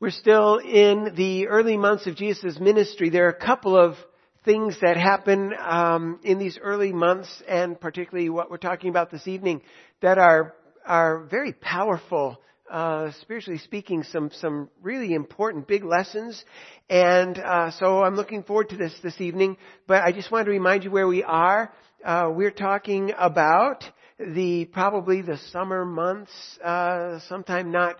We're still in the early months of Jesus' ministry. There are a couple of things that happen um, in these early months, and particularly what we're talking about this evening, that are are very powerful. Uh, spiritually speaking, some some really important big lessons, and uh, so I'm looking forward to this this evening. But I just wanted to remind you where we are. Uh, we're talking about the probably the summer months, uh, sometime not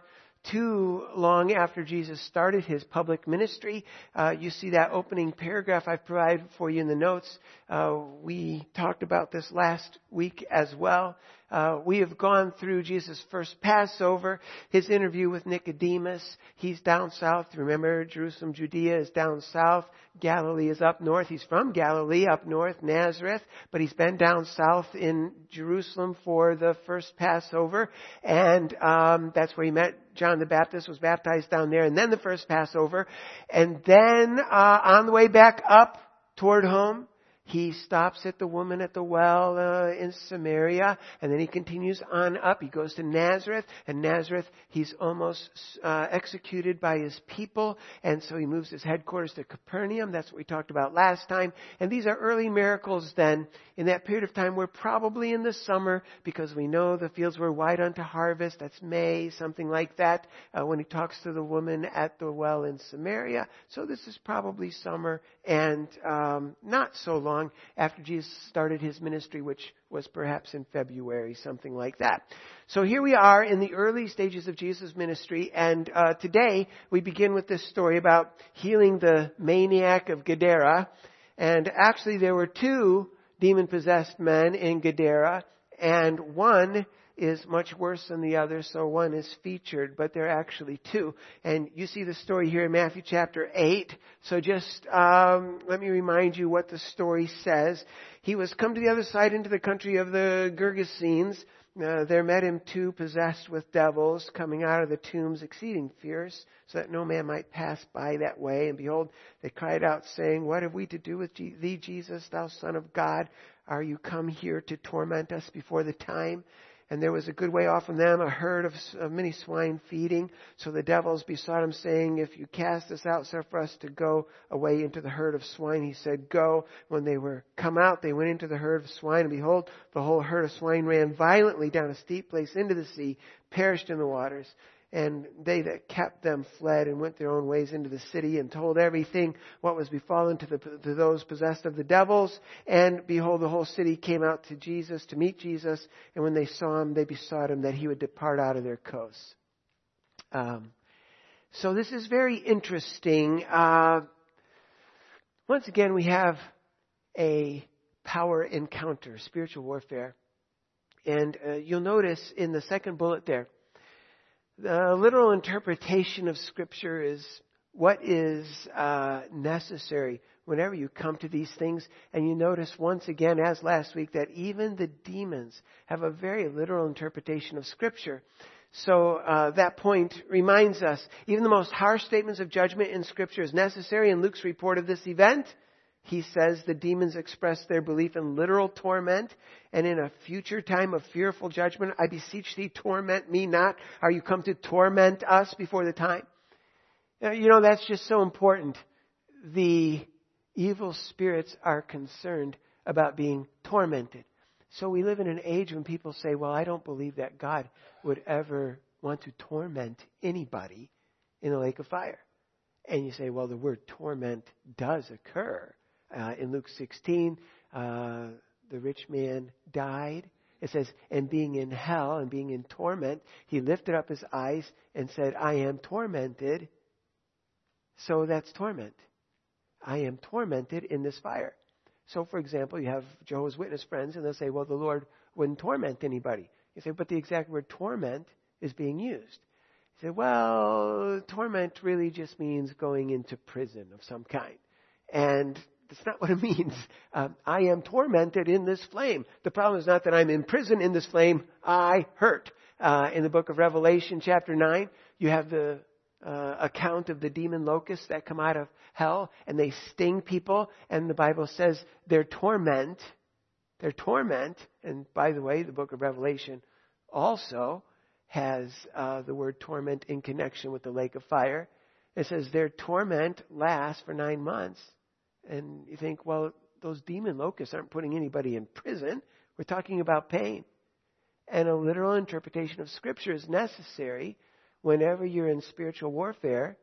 too long after Jesus started his public ministry. Uh, you see that opening paragraph I've provided for you in the notes. Uh, we talked about this last week as well. Uh, we have gone through Jesus' first Passover, his interview with Nicodemus. He's down south. Remember, Jerusalem, Judea is down south. Galilee is up north. He's from Galilee, up north, Nazareth, but he's been down south in Jerusalem for the first Passover, and um, that's where he met John the Baptist. Was baptized down there, and then the first Passover, and then uh, on the way back up toward home, he stops at the woman at the well uh, in Samaria, and then he continues on up. He goes to Nazareth, and Nazareth, he's almost uh, executed by his people, and so he moves his headquarters to Capernaum. That's what we talked about last time. And these are early miracles then. In that period of time, we're probably in the summer because we know the fields were white unto harvest. That's May, something like that, uh, when he talks to the woman at the well in Samaria. So this is probably summer and um, not so long long after Jesus started his ministry, which was perhaps in February, something like that. So here we are in the early stages of Jesus' ministry, and uh, today we begin with this story about healing the maniac of Gadara. And actually, there were two demon possessed men in Gadara, and one is much worse than the other, so one is featured, but there are actually two. And you see the story here in Matthew chapter 8. So just um, let me remind you what the story says. He was come to the other side into the country of the Gergesenes. Uh, there met him two possessed with devils coming out of the tombs, exceeding fierce, so that no man might pass by that way. And behold, they cried out, saying, What have we to do with thee, Jesus, thou Son of God? Are you come here to torment us before the time? And there was a good way off from them a herd of, of many swine feeding. So the devils besought him, saying, If you cast us out, suffer us to go away into the herd of swine. He said, Go. When they were come out, they went into the herd of swine, and behold, the whole herd of swine ran violently down a steep place into the sea, perished in the waters. And they that kept them fled and went their own ways into the city and told everything what was befallen to, the, to those possessed of the devils. And behold, the whole city came out to Jesus to meet Jesus. And when they saw him, they besought him that he would depart out of their coasts. Um, so this is very interesting. Uh, once again, we have a power encounter, spiritual warfare. And uh, you'll notice in the second bullet there, the literal interpretation of Scripture is what is uh, necessary whenever you come to these things. And you notice once again, as last week, that even the demons have a very literal interpretation of Scripture. So uh, that point reminds us, even the most harsh statements of judgment in Scripture is necessary. In Luke's report of this event, he says the demons express their belief in literal torment and in a future time of fearful judgment. I beseech thee, torment me not. Are you come to torment us before the time? You know, that's just so important. The evil spirits are concerned about being tormented. So we live in an age when people say, well, I don't believe that God would ever want to torment anybody in the lake of fire. And you say, well, the word torment does occur uh, in Luke 16, uh, the rich man died. It says, and being in hell and being in torment, he lifted up his eyes and said, I am tormented. So that's torment. I am tormented in this fire. So, for example, you have Jehovah's Witness friends, and they'll say, well, the Lord wouldn't torment anybody. You say, but the exact word torment is being used. You say, well, torment really just means going into prison of some kind. And that's not what it means. Um, I am tormented in this flame. The problem is not that I'm in prison in this flame. I hurt. Uh, in the book of Revelation, chapter 9, you have the uh, account of the demon locusts that come out of hell and they sting people. And the Bible says their torment, their torment, and by the way, the book of Revelation also has uh, the word torment in connection with the lake of fire. It says their torment lasts for nine months. And you think, well, those demon locusts aren't putting anybody in prison. We're talking about pain. And a literal interpretation of Scripture is necessary whenever you're in spiritual warfare.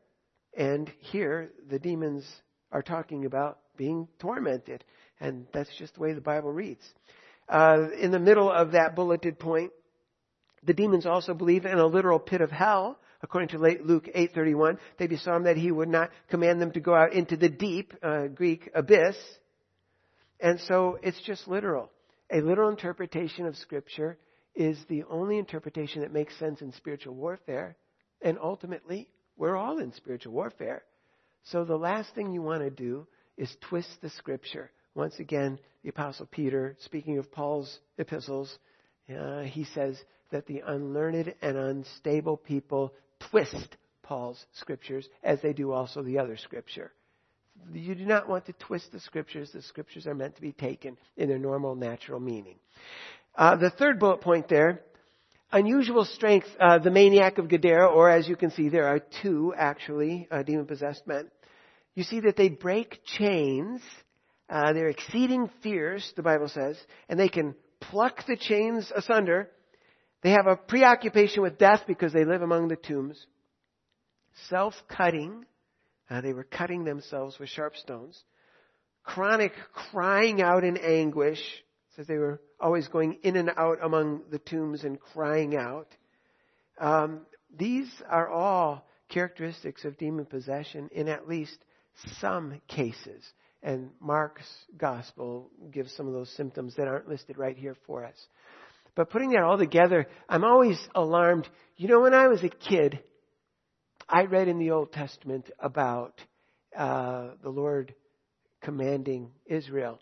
And here, the demons are talking about being tormented. And that's just the way the Bible reads. Uh, in the middle of that bulleted point, the demons also believe in a literal pit of hell. According to Late Luke 8:31, they besought him that he would not command them to go out into the deep, uh, Greek abyss. And so it's just literal. A literal interpretation of Scripture is the only interpretation that makes sense in spiritual warfare. And ultimately, we're all in spiritual warfare. So the last thing you want to do is twist the Scripture. Once again, the Apostle Peter, speaking of Paul's epistles, uh, he says that the unlearned and unstable people twist Paul's scriptures as they do also the other scripture. You do not want to twist the scriptures. The scriptures are meant to be taken in their normal, natural meaning. Uh, the third bullet point there, unusual strength, uh, the maniac of Gadara, or as you can see, there are two actually uh, demon possessed men. You see that they break chains. Uh, they're exceeding fierce, the Bible says, and they can pluck the chains asunder they have a preoccupation with death because they live among the tombs. Self cutting. Uh, they were cutting themselves with sharp stones. Chronic crying out in anguish. Says they were always going in and out among the tombs and crying out. Um, these are all characteristics of demon possession in at least some cases. And Mark's gospel gives some of those symptoms that aren't listed right here for us. But putting that all together, I'm always alarmed. You know, when I was a kid, I read in the Old Testament about uh, the Lord commanding Israel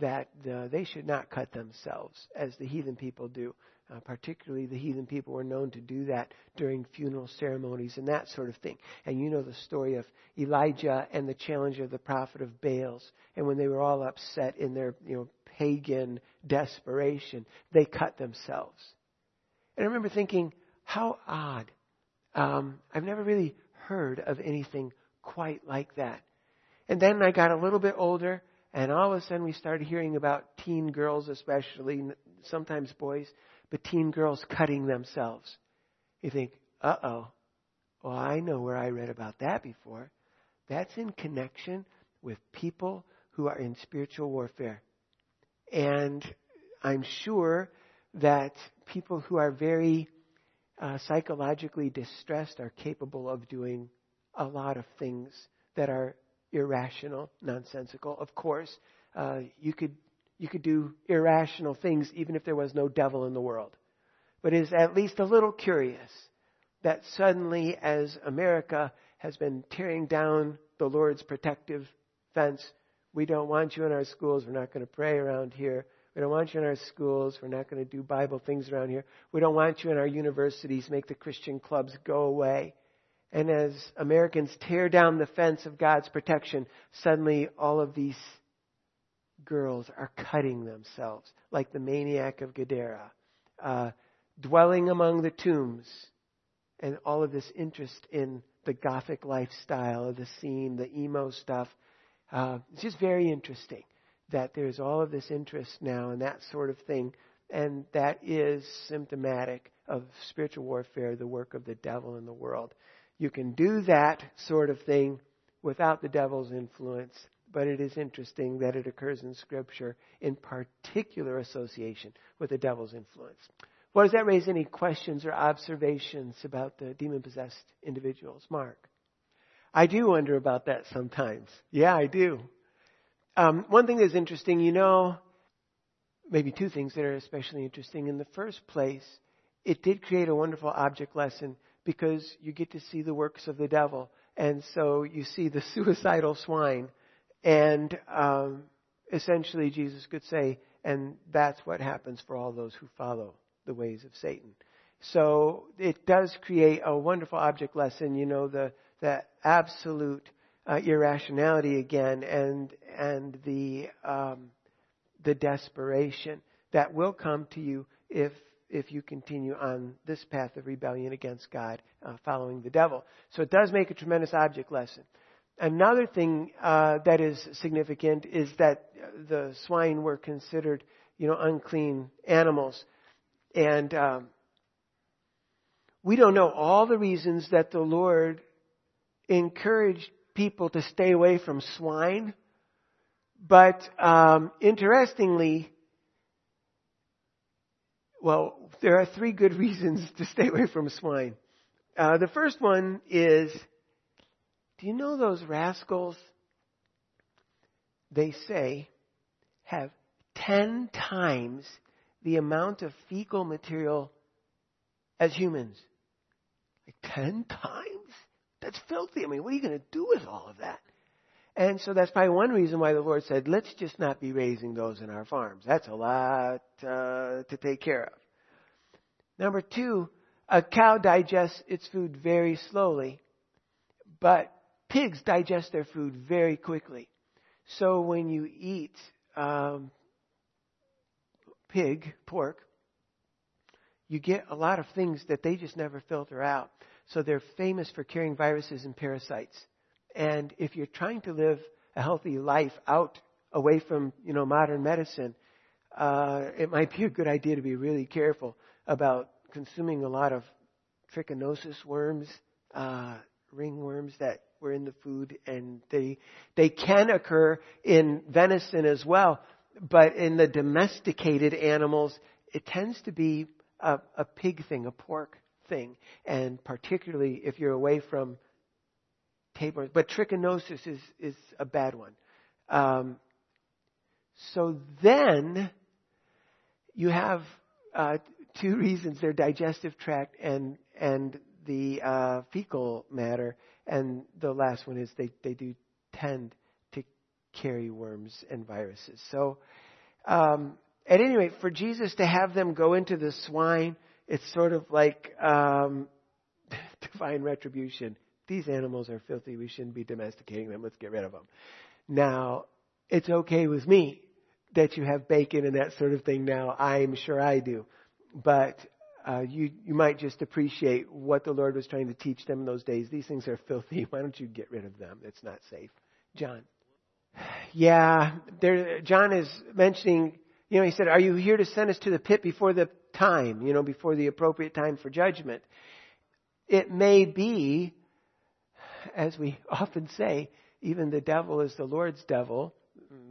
that uh, they should not cut themselves as the heathen people do. Uh, particularly, the heathen people were known to do that during funeral ceremonies and that sort of thing. And you know the story of Elijah and the challenge of the prophet of Baals. And when they were all upset in their you know pagan desperation, they cut themselves. And I remember thinking, how odd. Um, I've never really heard of anything quite like that. And then I got a little bit older, and all of a sudden we started hearing about teen girls, especially, sometimes boys, but teen girls cutting themselves. You think, uh oh. Well, I know where I read about that before. That's in connection with people who are in spiritual warfare. And I'm sure that people who are very uh, psychologically distressed are capable of doing a lot of things that are irrational, nonsensical. Of course, uh, you could you could do irrational things even if there was no devil in the world. But it is at least a little curious that suddenly, as America has been tearing down the Lord's protective fence we don't want you in our schools. We're not going to pray around here. We don't want you in our schools. We're not going to do Bible things around here. We don't want you in our universities. Make the Christian clubs go away. And as Americans tear down the fence of God's protection, suddenly all of these girls are cutting themselves like the maniac of Gadara, uh, dwelling among the tombs, and all of this interest in the Gothic lifestyle of the scene, the emo stuff, uh, it's just very interesting that there's all of this interest now and that sort of thing, and that is symptomatic of spiritual warfare, the work of the devil in the world. You can do that sort of thing without the devil's influence, but it is interesting that it occurs in Scripture in particular association with the devil's influence. Well, does that raise any questions or observations about the demon possessed individuals? Mark? I do wonder about that sometimes. Yeah, I do. Um, one thing that's interesting, you know, maybe two things that are especially interesting. In the first place, it did create a wonderful object lesson because you get to see the works of the devil. And so you see the suicidal swine. And um, essentially, Jesus could say, and that's what happens for all those who follow the ways of Satan. So it does create a wonderful object lesson. You know, the that absolute uh, irrationality again and and the um, the desperation that will come to you if if you continue on this path of rebellion against God, uh, following the devil. So it does make a tremendous object lesson. Another thing uh, that is significant is that the swine were considered, you know, unclean animals, and um, we don't know all the reasons that the Lord encouraged people to stay away from swine, but um, interestingly, well, there are three good reasons to stay away from swine. Uh, the first one is, do you know those rascals? They say have ten times the amount of fecal material as humans. Like ten times? That's filthy. I mean, what are you going to do with all of that? And so that's probably one reason why the Lord said, let's just not be raising those in our farms. That's a lot uh, to take care of. Number two, a cow digests its food very slowly, but pigs digest their food very quickly. So when you eat um, pig, pork, you get a lot of things that they just never filter out. So they're famous for carrying viruses and parasites. And if you're trying to live a healthy life out away from, you know, modern medicine, uh, it might be a good idea to be really careful about consuming a lot of trichinosis worms, uh, ringworms that were in the food, and they they can occur in venison as well. But in the domesticated animals, it tends to be a, a pig thing, a pork thing, and particularly if you're away from tapeworms. But trichinosis is, is a bad one. Um, so then you have uh, two reasons: their digestive tract and and the uh, fecal matter, and the last one is they they do tend to carry worms and viruses. So. Um, at any rate, for Jesus to have them go into the swine, it's sort of like um, divine retribution. These animals are filthy. We shouldn't be domesticating them. Let's get rid of them. Now, it's okay with me that you have bacon and that sort of thing now. I'm sure I do. But uh, you, you might just appreciate what the Lord was trying to teach them in those days. These things are filthy. Why don't you get rid of them? It's not safe. John. Yeah, there, John is mentioning you know, he said, Are you here to send us to the pit before the time, you know, before the appropriate time for judgment? It may be, as we often say, even the devil is the Lord's devil.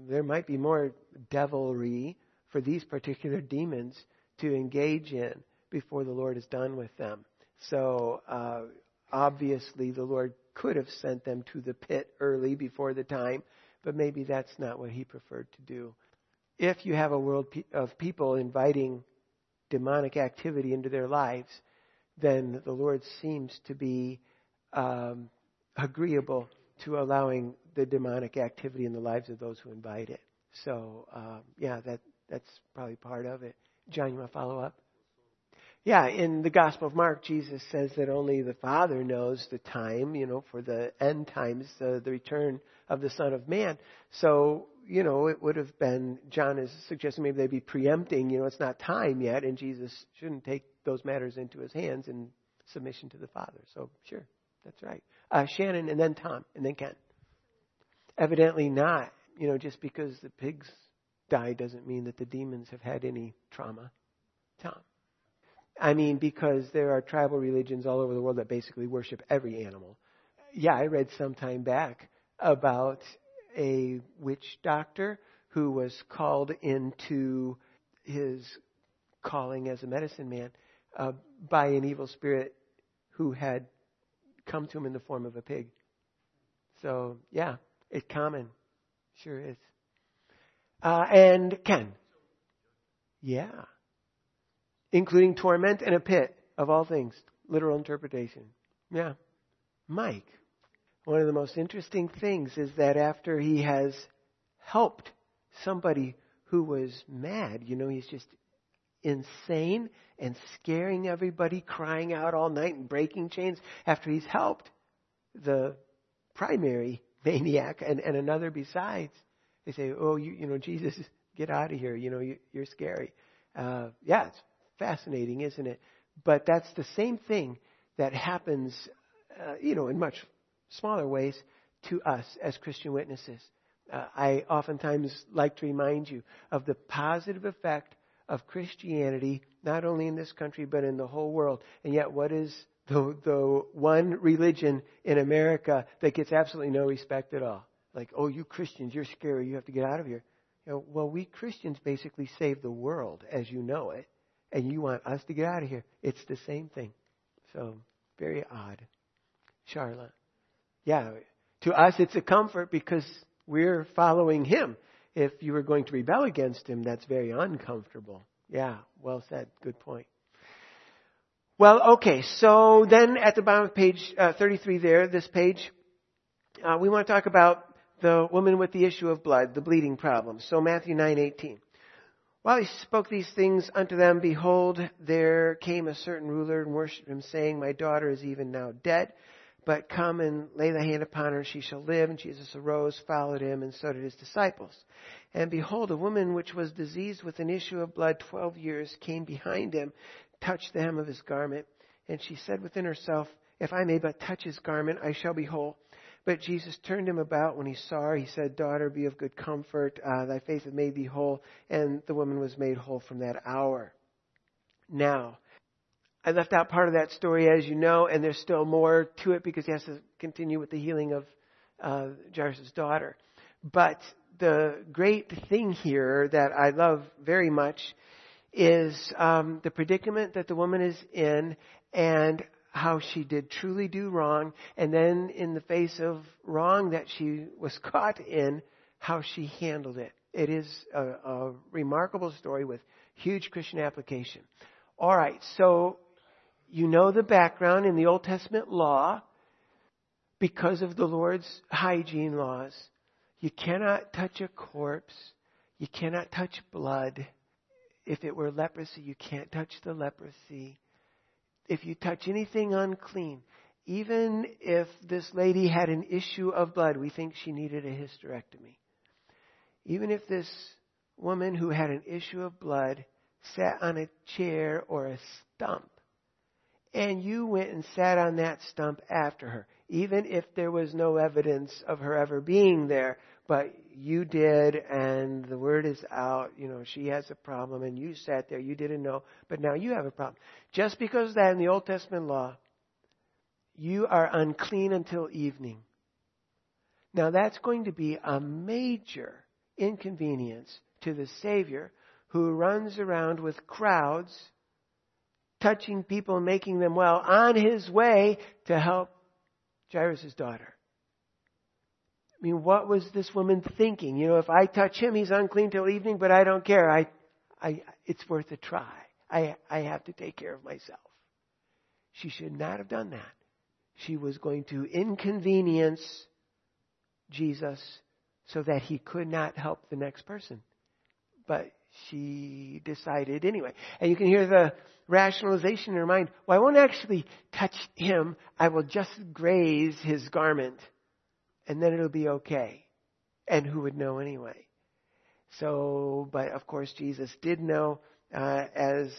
There might be more devilry for these particular demons to engage in before the Lord is done with them. So, uh, obviously, the Lord could have sent them to the pit early before the time, but maybe that's not what he preferred to do if you have a world of people inviting demonic activity into their lives, then the Lord seems to be um, agreeable to allowing the demonic activity in the lives of those who invite it. So, uh, yeah, that that's probably part of it. John, you want to follow up? Yeah, in the Gospel of Mark, Jesus says that only the Father knows the time, you know, for the end times, uh, the return of the Son of Man. So you know, it would have been, John is suggesting maybe they'd be preempting, you know, it's not time yet, and Jesus shouldn't take those matters into his hands in submission to the Father. So, sure, that's right. Uh, Shannon, and then Tom, and then Ken. Evidently not. You know, just because the pigs die doesn't mean that the demons have had any trauma. Tom. I mean, because there are tribal religions all over the world that basically worship every animal. Yeah, I read some time back about a witch doctor who was called into his calling as a medicine man uh, by an evil spirit who had come to him in the form of a pig. So, yeah, it's common. Sure is. Uh, and Ken. Yeah. Including torment and a pit, of all things. Literal interpretation. Yeah. Mike one of the most interesting things is that after he has helped somebody who was mad, you know, he's just insane and scaring everybody, crying out all night and breaking chains, after he's helped the primary maniac and, and another besides, they say, oh, you, you know, Jesus, get out of here. You know, you, are scary. Uh, yeah, it's fascinating, isn't it? But that's the same thing that happens, uh, you know, in much smaller ways to us as Christian witnesses. Uh, I oftentimes like to remind you of the positive effect of Christianity, not only in this country, but in the whole world. And yet, what is the, the one religion in America that gets absolutely no respect at all? Like, oh, you Christians, you're scary, you have to get out of here. You know, well, we Christians basically save the world as you know it, and you want us to get out of here. It's the same thing. So, very odd. Charlotte. Yeah, to us it's a comfort because we're following him. If you were going to rebel against him, that's very uncomfortable. Yeah, well said. Good point. Well, okay, so then at the bottom of page uh, 33 there, this page, uh, we want to talk about the woman with the issue of blood, the bleeding problem. So Matthew 9:18. While he spoke these things unto them, behold, there came a certain ruler and worshipped him, saying, My daughter is even now dead, but come and lay thy hand upon her, and she shall live. And Jesus arose, followed him, and so did his disciples. And behold, a woman which was diseased with an issue of blood twelve years came behind him, touched the hem of his garment, and she said within herself, If I may but touch his garment, I shall be whole. But Jesus turned him about when he saw her. He said, Daughter, be of good comfort. Uh, thy faith hath made thee whole. And the woman was made whole from that hour. Now, I left out part of that story, as you know, and there's still more to it because he has to continue with the healing of uh, Jairus' daughter. But the great thing here that I love very much is um, the predicament that the woman is in and how she did truly do wrong, and then in the face of wrong that she was caught in, how she handled it. It is a, a remarkable story with huge Christian application. All right, so you know the background in the Old Testament law because of the Lord's hygiene laws. You cannot touch a corpse. You cannot touch blood. If it were leprosy, you can't touch the leprosy if you touch anything unclean, even if this lady had an issue of blood, we think she needed a hysterectomy. Even if this woman who had an issue of blood sat on a chair or a stump, and you went and sat on that stump after her, even if there was no evidence of her ever being there, but you did and the word is out, you know, she has a problem and you sat there, you didn't know, but now you have a problem. Just because that in the Old Testament law, you are unclean until evening. Now that's going to be a major inconvenience to the Savior who runs around with crowds, touching people and making them well on his way to help Jairus' daughter. I mean, what was this woman thinking? You know, if I touch him, he's unclean till evening, but I don't care. I, I, it's worth a try. I, I have to take care of myself. She should not have done that. She was going to inconvenience Jesus so that he could not help the next person. But she decided anyway. And you can hear the rationalization in her mind. Well, I won't actually touch him. I will just graze his garment and then it'll be okay. And who would know anyway? So, but of course, Jesus did know, uh, as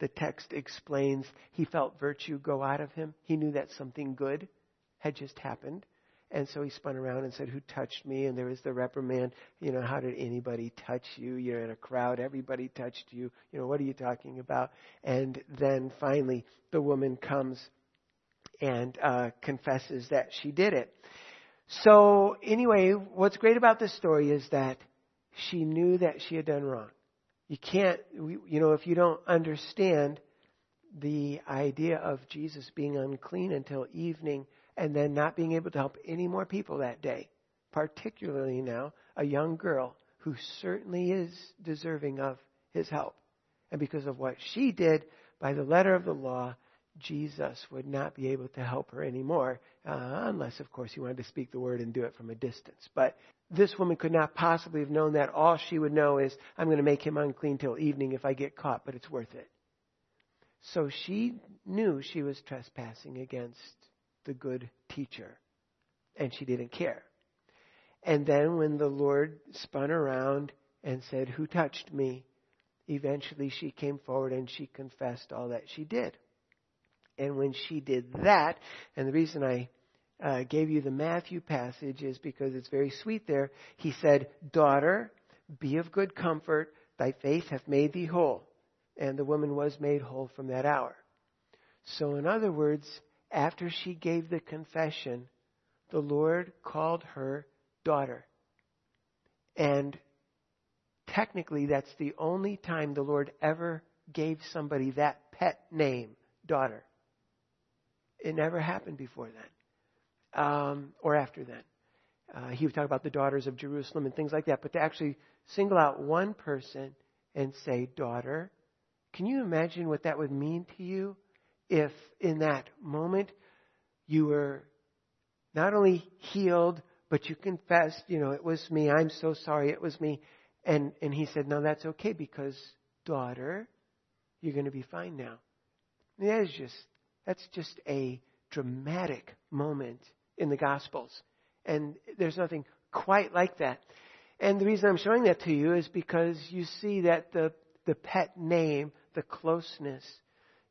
the text explains, he felt virtue go out of him. He knew that something good had just happened. And so he spun around and said, Who touched me? And there was the reprimand. You know, how did anybody touch you? You're in a crowd. Everybody touched you. You know, what are you talking about? And then finally, the woman comes and uh, confesses that she did it. So, anyway, what's great about this story is that she knew that she had done wrong. You can't, you know, if you don't understand the idea of Jesus being unclean until evening and then not being able to help any more people that day, particularly now a young girl who certainly is deserving of his help. And because of what she did by the letter of the law, Jesus would not be able to help her anymore, uh, unless, of course, he wanted to speak the word and do it from a distance. But this woman could not possibly have known that. All she would know is, I'm going to make him unclean till evening if I get caught, but it's worth it. So she knew she was trespassing against the good teacher, and she didn't care. And then when the Lord spun around and said, Who touched me? eventually she came forward and she confessed all that she did. And when she did that, and the reason I uh, gave you the Matthew passage is because it's very sweet there. He said, Daughter, be of good comfort, thy faith hath made thee whole. And the woman was made whole from that hour. So, in other words, after she gave the confession, the Lord called her daughter. And technically, that's the only time the Lord ever gave somebody that pet name, daughter. It never happened before then um, or after then. Uh, he would talk about the daughters of Jerusalem and things like that. But to actually single out one person and say, daughter, can you imagine what that would mean to you if in that moment you were not only healed, but you confessed, you know, it was me, I'm so sorry, it was me. And, and he said, no, that's okay because, daughter, you're going to be fine now. That is just, that's just a dramatic moment in the Gospels. And there's nothing quite like that. And the reason I'm showing that to you is because you see that the, the pet name, the closeness,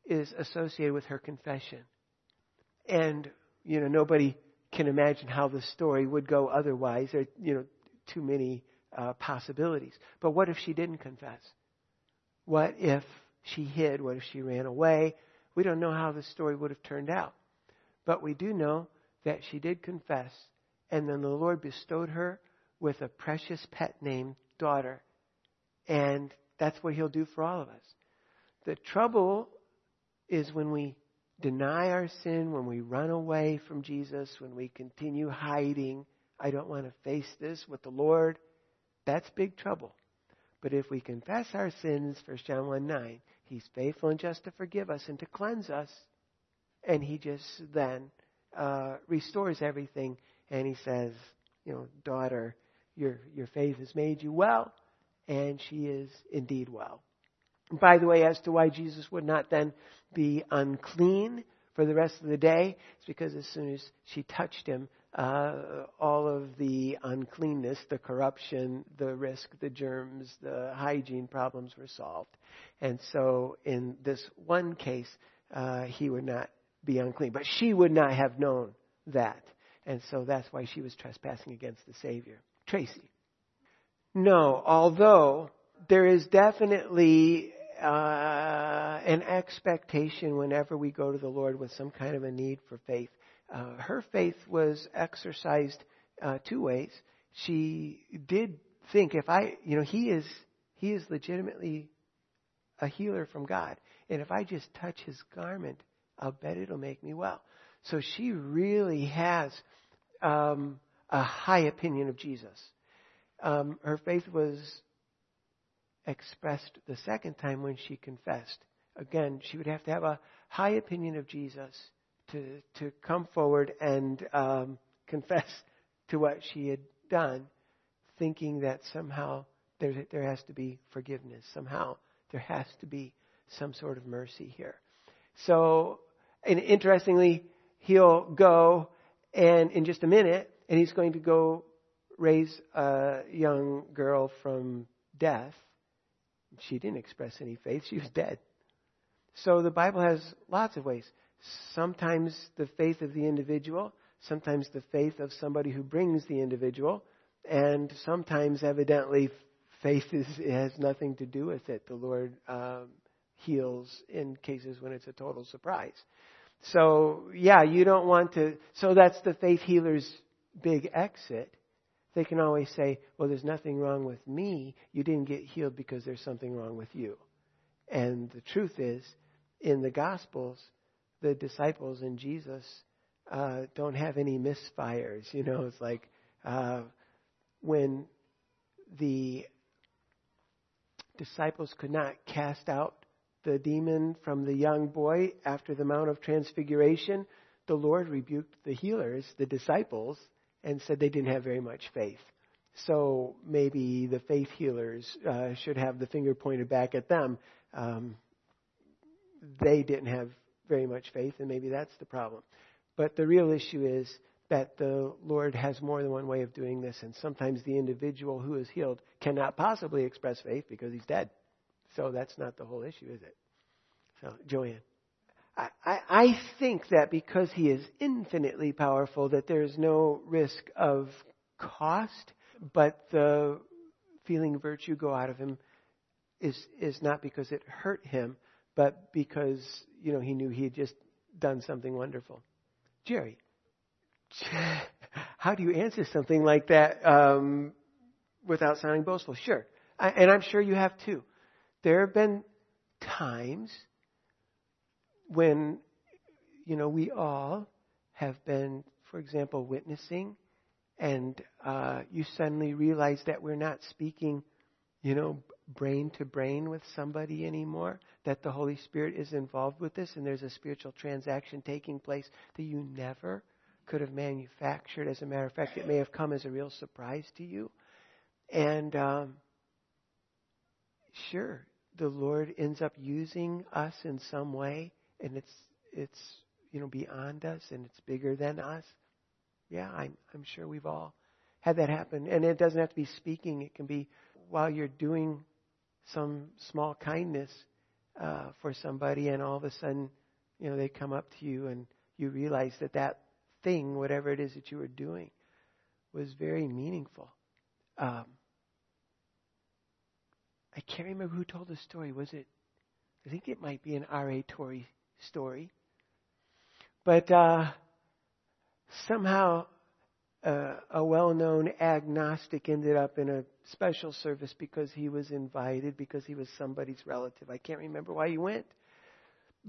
is associated with her confession. And, you know, nobody can imagine how the story would go otherwise. There are, you know, too many uh, possibilities. But what if she didn't confess? What if she hid? What if she ran away? We don't know how the story would have turned out. But we do know that she did confess, and then the Lord bestowed her with a precious pet named daughter. And that's what He'll do for all of us. The trouble is when we deny our sin, when we run away from Jesus, when we continue hiding. I don't want to face this with the Lord. That's big trouble. But if we confess our sins, 1 John 1 9, He's faithful and just to forgive us and to cleanse us. And He just then uh, restores everything. And He says, you know, daughter, your, your faith has made you well. And she is indeed well. By the way, as to why Jesus would not then be unclean for the rest of the day, it's because as soon as she touched him, uh, all of the uncleanness, the corruption, the risk, the germs, the hygiene problems were solved. And so in this one case, uh, he would not be unclean. But she would not have known that. And so that's why she was trespassing against the Savior. Tracy. No, although there is definitely uh, an expectation whenever we go to the Lord with some kind of a need for faith. Uh, her faith was exercised uh, two ways. She did think, if I, you know, he is he is legitimately a healer from God, and if I just touch his garment, I'll bet it'll make me well. So she really has um, a high opinion of Jesus. Um, her faith was expressed the second time when she confessed. Again, she would have to have a high opinion of Jesus to to come forward and um, confess to what she had done, thinking that somehow there there has to be forgiveness. Somehow there has to be some sort of mercy here. So, and interestingly, he'll go and in just a minute, and he's going to go raise a young girl from death she didn't express any faith. She was dead. So the Bible has lots of ways. Sometimes the faith of the individual, sometimes the faith of somebody who brings the individual, and sometimes, evidently, faith is, has nothing to do with it. The Lord um, heals in cases when it's a total surprise. So, yeah, you don't want to. So that's the faith healer's big exit they can always say, well, there's nothing wrong with me. You didn't get healed because there's something wrong with you. And the truth is, in the Gospels, the disciples and Jesus uh, don't have any misfires. You know, it's like uh, when the disciples could not cast out the demon from the young boy after the Mount of Transfiguration, the Lord rebuked the healers, the disciples, and said they didn't have very much faith. So maybe the faith healers uh, should have the finger pointed back at them. Um, they didn't have very much faith, and maybe that's the problem. But the real issue is that the Lord has more than one way of doing this, and sometimes the individual who is healed cannot possibly express faith because he's dead. So that's not the whole issue, is it? So, Joanne. I, I, think that because he is infinitely powerful, that there is no risk of cost, but the feeling of virtue go out of him is is not because it hurt him, but because you know he knew he had just done something wonderful. Jerry, how do you answer something like that um, without sounding boastful? Sure, I, and I'm sure you have too. There have been times when you know we all have been, for example, witnessing, and uh, you suddenly realize that we're not speaking, you know, brain to brain with somebody anymore, that the Holy Spirit is involved with this, and there's a spiritual transaction taking place that you never could have manufactured. As a matter of fact, it may have come as a real surprise to you. And um, sure, the Lord ends up using us in some way, and it's it's you know beyond us and it's bigger than us. Yeah, I'm I'm sure we've all had that happen, and it doesn't have to be speaking. It can be while you're doing some small kindness uh, for somebody, and all of a sudden, you know, they come up to you, and you realize that that thing, whatever it is that you were doing, was very meaningful. Um, I can't remember who told the story. Was it? I think it might be an R.A. Torrey story. But uh, somehow uh, a well known agnostic ended up in a special service because he was invited, because he was somebody's relative. I can't remember why he went.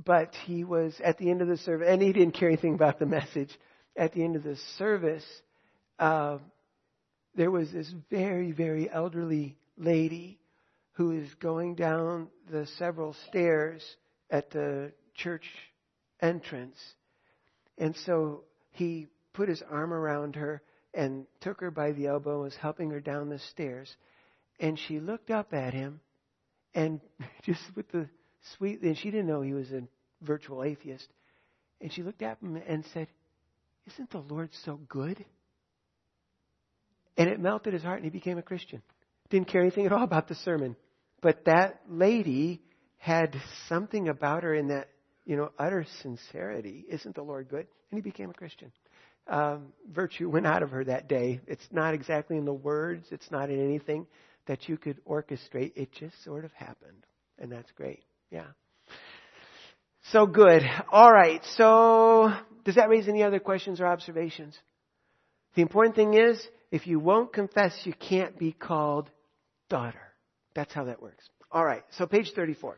But he was at the end of the service, and he didn't care anything about the message. At the end of the service, uh, there was this very, very elderly lady who is going down the several stairs at the church entrance. And so he put his arm around her and took her by the elbow and was helping her down the stairs. And she looked up at him and just with the sweet, and she didn't know he was a virtual atheist. And she looked at him and said, Isn't the Lord so good? And it melted his heart and he became a Christian. Didn't care anything at all about the sermon. But that lady had something about her in that, you know, utter sincerity. Isn't the Lord good? And he became a Christian. Um, virtue went out of her that day. It's not exactly in the words, it's not in anything that you could orchestrate. It just sort of happened. And that's great. Yeah. So good. All right. So, does that raise any other questions or observations? The important thing is, if you won't confess, you can't be called daughter. That's how that works. All right, so page 34.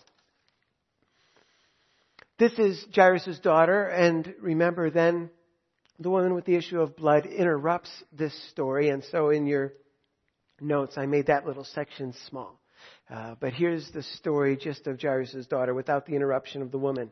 This is Jairus' daughter, and remember then the woman with the issue of blood interrupts this story, and so in your notes I made that little section small. Uh, but here's the story just of Jairus' daughter without the interruption of the woman.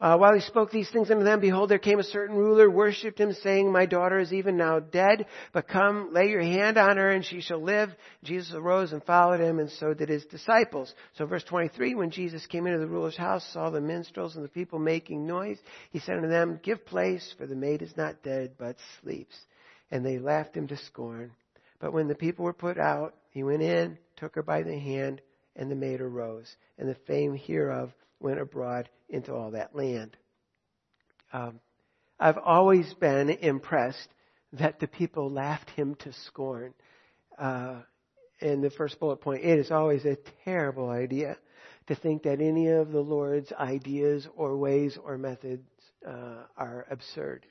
Uh, while he spoke these things unto them, behold, there came a certain ruler, worshipped him, saying, My daughter is even now dead, but come, lay your hand on her, and she shall live. Jesus arose and followed him, and so did his disciples. So verse 23, when Jesus came into the ruler's house, saw the minstrels and the people making noise, he said unto them, Give place, for the maid is not dead, but sleeps. And they laughed him to scorn. But when the people were put out, he went in, took her by the hand, and the maid arose. And the fame hereof went abroad into all that land. Um, I've always been impressed that the people laughed him to scorn. Uh, in the first bullet point, it is always a terrible idea to think that any of the Lord's ideas or ways or methods uh, are absurd.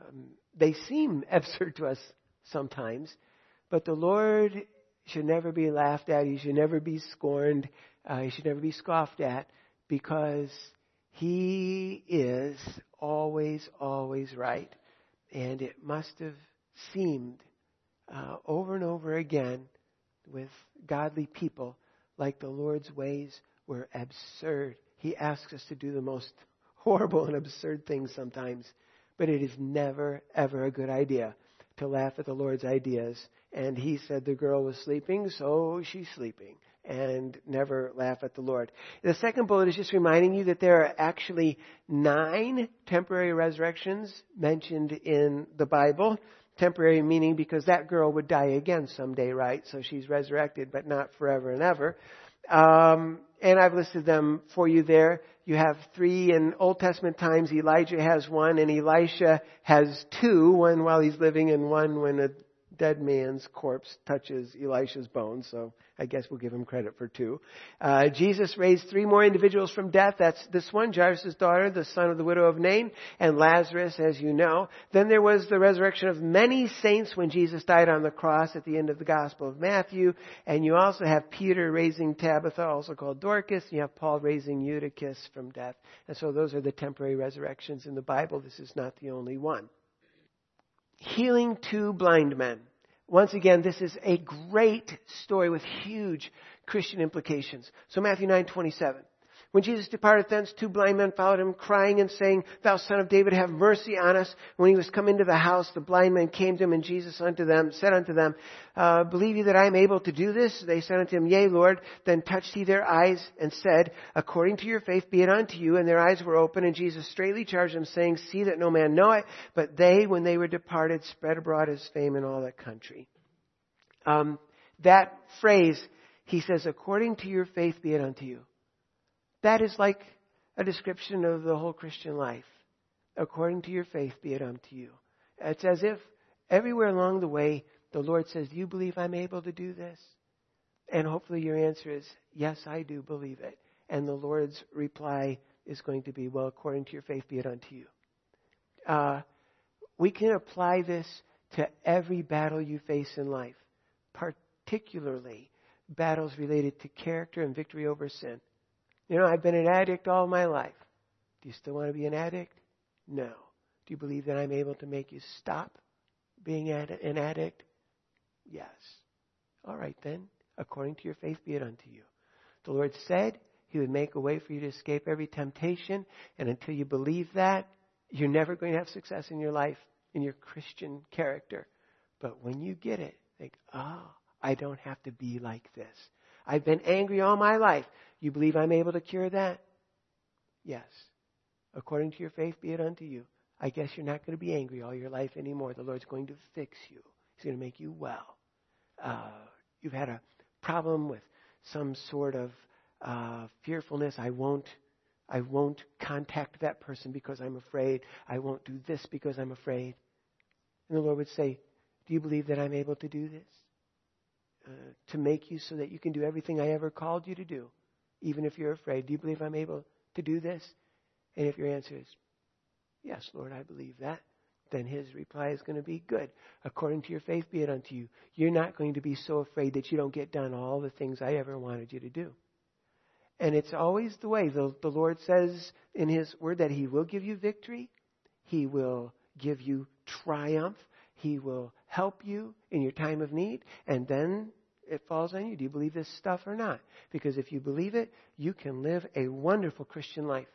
Um, they seem absurd to us sometimes, but the Lord should never be laughed at. He should never be scorned. Uh, he should never be scoffed at because he is always, always right. And it must have seemed uh, over and over again with godly people like the Lord's ways were absurd. He asks us to do the most horrible and absurd things sometimes, but it is never, ever a good idea to laugh at the Lord's ideas. And he said the girl was sleeping, so she's sleeping and never laugh at the Lord. The second bullet is just reminding you that there are actually nine temporary resurrections mentioned in the Bible. Temporary meaning because that girl would die again someday, right? So she's resurrected, but not forever and ever. Um, and I've listed them for you there. You have three in Old Testament times. Elijah has one, and Elisha has two, one while he's living and one when a dead man's corpse touches Elisha's bones, so I guess we'll give him credit for two. Uh, Jesus raised three more individuals from death. That's this one, Jairus' daughter, the son of the widow of Nain, and Lazarus, as you know. Then there was the resurrection of many saints when Jesus died on the cross at the end of the Gospel of Matthew. And you also have Peter raising Tabitha, also called Dorcas, and you have Paul raising Eutychus from death. And so those are the temporary resurrections in the Bible. This is not the only one healing two blind men. Once again, this is a great story with huge Christian implications. So Matthew 9:27. When Jesus departed thence, two blind men followed him, crying and saying, Thou son of David, have mercy on us. When he was come into the house, the blind men came to him, and Jesus unto them, said unto them, uh, Believe ye that I am able to do this? They said unto him, Yea, Lord. Then touched he their eyes, and said, According to your faith be it unto you. And their eyes were open, and Jesus straightly charged them, saying, See that no man know it. But they, when they were departed, spread abroad his fame in all that country. Um, that phrase, he says, According to your faith be it unto you. That is like a description of the whole Christian life. According to your faith, be it unto you. It's as if everywhere along the way, the Lord says, Do you believe I'm able to do this? And hopefully your answer is, Yes, I do believe it. And the Lord's reply is going to be, Well, according to your faith, be it unto you. Uh, we can apply this to every battle you face in life, particularly battles related to character and victory over sin. You know, I've been an addict all my life. Do you still want to be an addict? No. Do you believe that I'm able to make you stop being an addict? Yes. All right then. According to your faith be it unto you. The Lord said He would make a way for you to escape every temptation, and until you believe that, you're never going to have success in your life, in your Christian character. But when you get it, think, oh, I don't have to be like this. I've been angry all my life. You believe I'm able to cure that? Yes. According to your faith, be it unto you. I guess you're not going to be angry all your life anymore. The Lord's going to fix you. He's going to make you well. Uh, you've had a problem with some sort of uh, fearfulness. I won't. I won't contact that person because I'm afraid. I won't do this because I'm afraid. And the Lord would say, Do you believe that I'm able to do this? Uh, to make you so that you can do everything I ever called you to do, even if you're afraid. Do you believe I'm able to do this? And if your answer is, Yes, Lord, I believe that, then his reply is going to be good. According to your faith be it unto you. You're not going to be so afraid that you don't get done all the things I ever wanted you to do. And it's always the way. The, the Lord says in his word that he will give you victory. He will give you triumph. He will help you in your time of need, and then it falls on you. Do you believe this stuff or not? Because if you believe it, you can live a wonderful Christian life.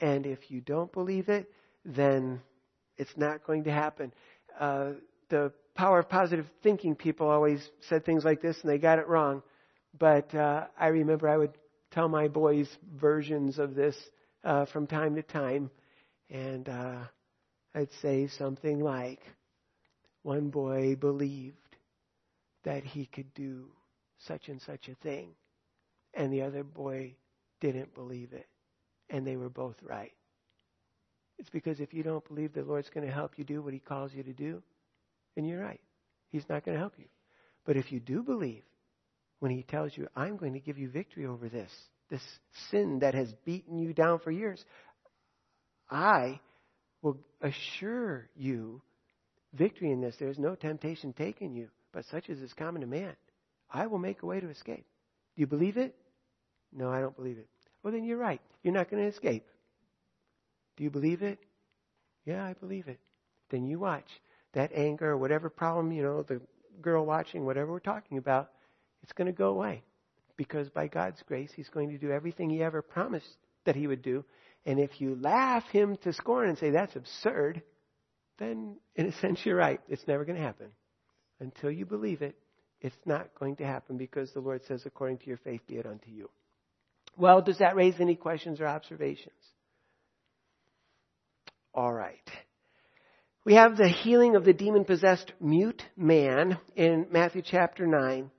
And if you don't believe it, then it's not going to happen. Uh, the power of positive thinking people always said things like this, and they got it wrong. But uh, I remember I would tell my boys versions of this uh, from time to time, and uh, I'd say something like, one boy believed that he could do such and such a thing, and the other boy didn't believe it, and they were both right. It's because if you don't believe the Lord's going to help you do what He calls you to do, then you're right. He's not going to help you. But if you do believe, when He tells you, I'm going to give you victory over this, this sin that has beaten you down for years, I will assure you victory in this. There is no temptation taken you, but such as is common to man. I will make a way to escape. Do you believe it? No, I don't believe it. Well, then you're right. You're not going to escape. Do you believe it? Yeah, I believe it. Then you watch. That anger or whatever problem, you know, the girl watching, whatever we're talking about, it's going to go away. Because by God's grace, He's going to do everything He ever promised that He would do. And if you laugh Him to scorn and say, that's absurd, then in a sense you're right. It's never going to happen. Until you believe it, it's not going to happen because the Lord says, according to your faith be it unto you. Well, does that raise any questions or observations? All right. We have the healing of the demon possessed mute man in Matthew chapter 9.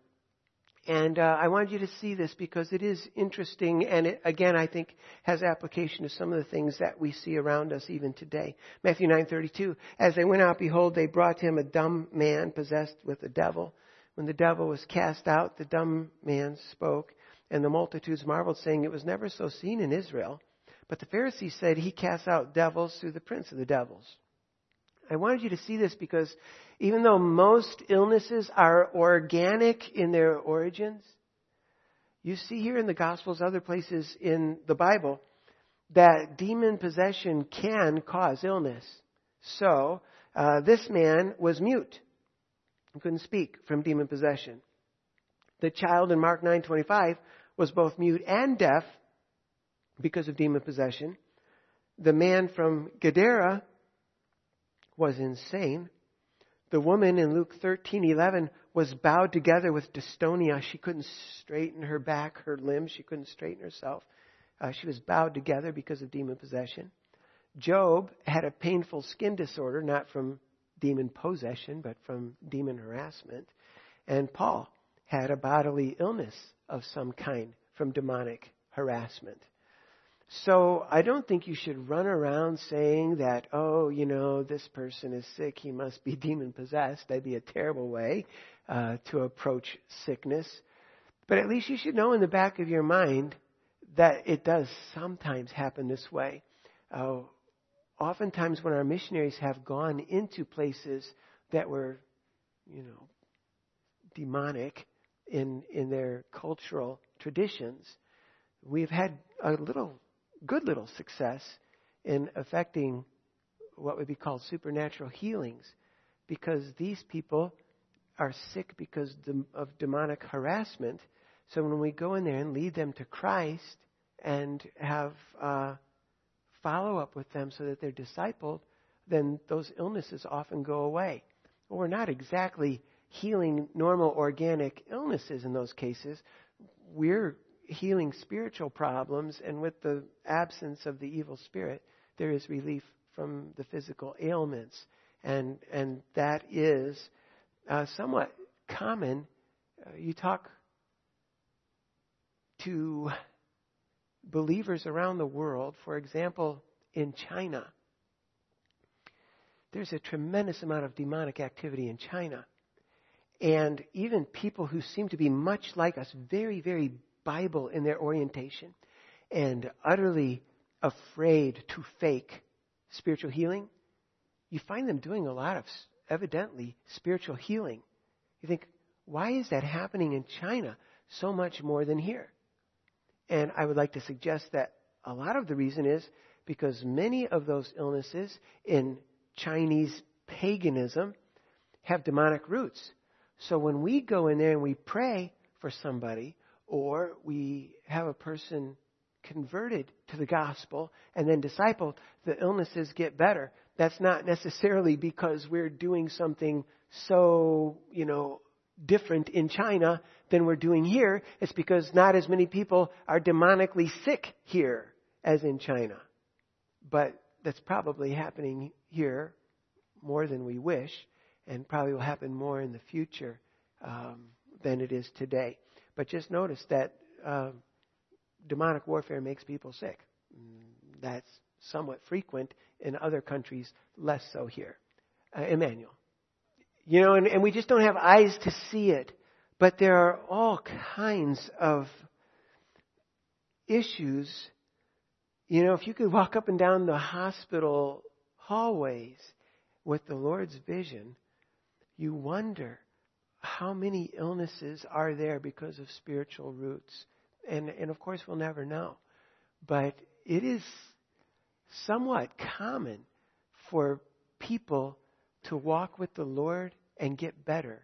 And uh, I wanted you to see this because it is interesting, and it, again, I think has application to some of the things that we see around us even today. Matthew 9:32. As they went out, behold, they brought him a dumb man possessed with a devil. When the devil was cast out, the dumb man spoke, and the multitudes marveled, saying, "It was never so seen in Israel." But the Pharisees said, "He casts out devils through the prince of the devils." I wanted you to see this because even though most illnesses are organic in their origins, you see here in the Gospels, other places in the Bible, that demon possession can cause illness. So, uh, this man was mute. He couldn't speak from demon possession. The child in Mark 9:25 was both mute and deaf because of demon possession. The man from Gadara was insane. The woman in Luke 13:11 was bowed together with dystonia. She couldn't straighten her back, her limbs. She couldn't straighten herself. Uh, she was bowed together because of demon possession. Job had a painful skin disorder, not from demon possession, but from demon harassment. And Paul had a bodily illness of some kind from demonic harassment. So I don't think you should run around saying that, oh, you know, this person is sick, he must be demon possessed. That'd be a terrible way uh, to approach sickness. But at least you should know in the back of your mind that it does sometimes happen this way. Uh, oftentimes, when our missionaries have gone into places that were, you know, demonic in in their cultural traditions, we've had a little good little success in affecting what would be called supernatural healings because these people are sick because of demonic harassment. So when we go in there and lead them to Christ and have uh, follow up with them so that they're discipled, then those illnesses often go away. Well, we're not exactly healing normal organic illnesses in those cases. We're healing spiritual problems, and with the absence of the evil spirit, there is relief from the physical ailments. And, and that is uh, somewhat common. Uh, you talk to believers around the world, for example, in China. There's a tremendous amount of demonic activity in China. And even people who seem to be much like us, very, very Bible in their orientation and utterly afraid to fake spiritual healing, you find them doing a lot of evidently spiritual healing. You think, why is that happening in China so much more than here? And I would like to suggest that a lot of the reason is because many of those illnesses in Chinese paganism have demonic roots. So when we go in there and we pray for somebody or we have a person converted to the gospel and then discipled, the illnesses get better. That's not necessarily because we're doing something so, you know, different in China than we're doing here. It's because not as many people are demonically sick here as in China. But that's probably happening here more than we wish, and probably will happen more in the future um, than it is today. But just notice that uh, demonic warfare makes people sick. Mm, that's somewhat frequent in other countries, less so here. Uh, Emmanuel. You know, and, and we just don't have eyes to see it. But there are all kinds of issues. You know, if you could walk up and down the hospital hallways with the Lord's vision, you wonder how many illnesses are there because of spiritual roots? And, and of course, we'll never know. But it is somewhat common for people to walk with the Lord and get better.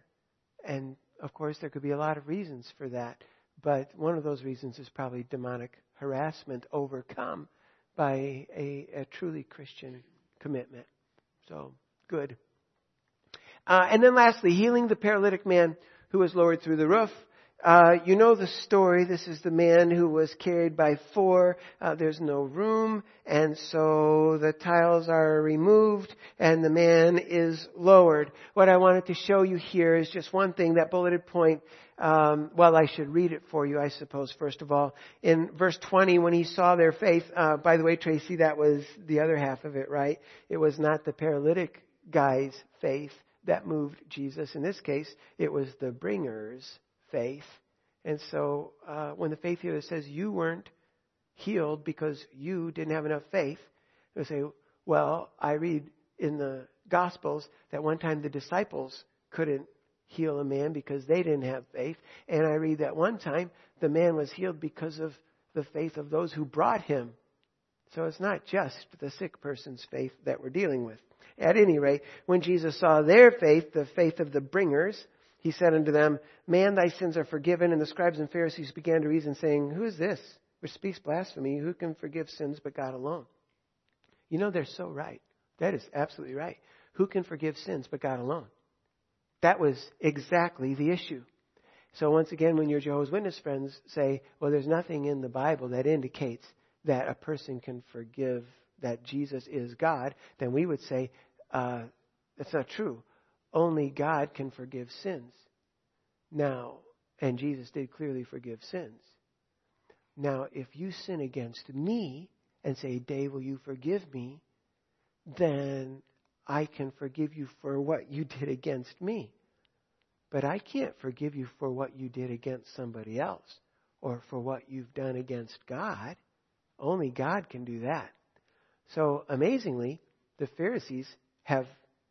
And of course, there could be a lot of reasons for that. But one of those reasons is probably demonic harassment overcome by a, a truly Christian commitment. So, good. Uh, and then lastly, healing the paralytic man who was lowered through the roof. Uh, you know the story. This is the man who was carried by four. Uh, there's no room, and so the tiles are removed, and the man is lowered. What I wanted to show you here is just one thing. That bulleted point. Um, well, I should read it for you, I suppose. First of all, in verse 20, when he saw their faith. Uh, by the way, Tracy, that was the other half of it, right? It was not the paralytic guy's faith that moved Jesus. In this case, it was the bringer's faith. And so uh, when the faith healer says you weren't healed because you didn't have enough faith, they say, well, I read in the Gospels that one time the disciples couldn't heal a man because they didn't have faith. And I read that one time the man was healed because of the faith of those who brought him. So it's not just the sick person's faith that we're dealing with. At any rate, when Jesus saw their faith, the faith of the bringers, he said unto them, Man, thy sins are forgiven. And the scribes and Pharisees began to reason, saying, Who is this which speaks blasphemy? Who can forgive sins but God alone? You know, they're so right. That is absolutely right. Who can forgive sins but God alone? That was exactly the issue. So once again, when your Jehovah's Witness friends say, well, there's nothing in the Bible that indicates that a person can forgive, that Jesus is God, then we would say, uh, that's not true. Only God can forgive sins. Now, and Jesus did clearly forgive sins. Now, if you sin against me and say, Dave, will you forgive me? Then I can forgive you for what you did against me. But I can't forgive you for what you did against somebody else or for what you've done against God. Only God can do that. So amazingly, the Pharisees have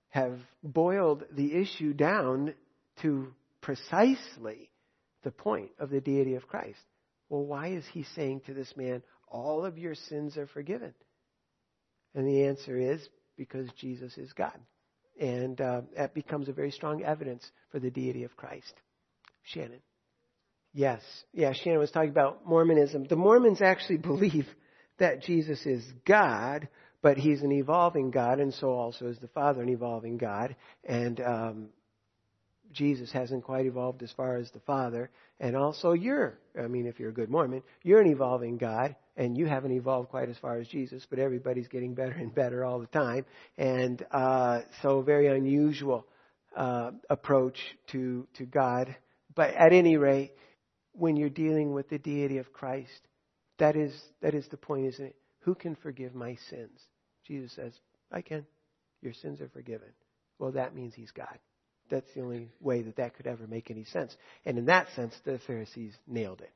have boiled the issue down to precisely the point of the deity of Christ. Well, why is he saying to this man, all of your sins are forgiven? And the answer is because Jesus is God. And uh, that becomes a very strong evidence for the deity of Christ. Shannon. Yes. Yeah, Shannon was talking about Mormonism. The Mormons actually believe that Jesus is God, but he's an evolving God, and so also is the Father an evolving God. And um, Jesus hasn't quite evolved as far as the Father. And also, you're, I mean, if you're a good Mormon, you're an evolving God, and you haven't evolved quite as far as Jesus, but everybody's getting better and better all the time. And uh, so, very unusual uh, approach to, to God. But at any rate, when you're dealing with the deity of Christ, that is, that is the point, isn't it? Who can forgive my sins? Jesus says, I can. Your sins are forgiven. Well, that means he's God. That's the only way that that could ever make any sense. And in that sense, the Pharisees nailed it.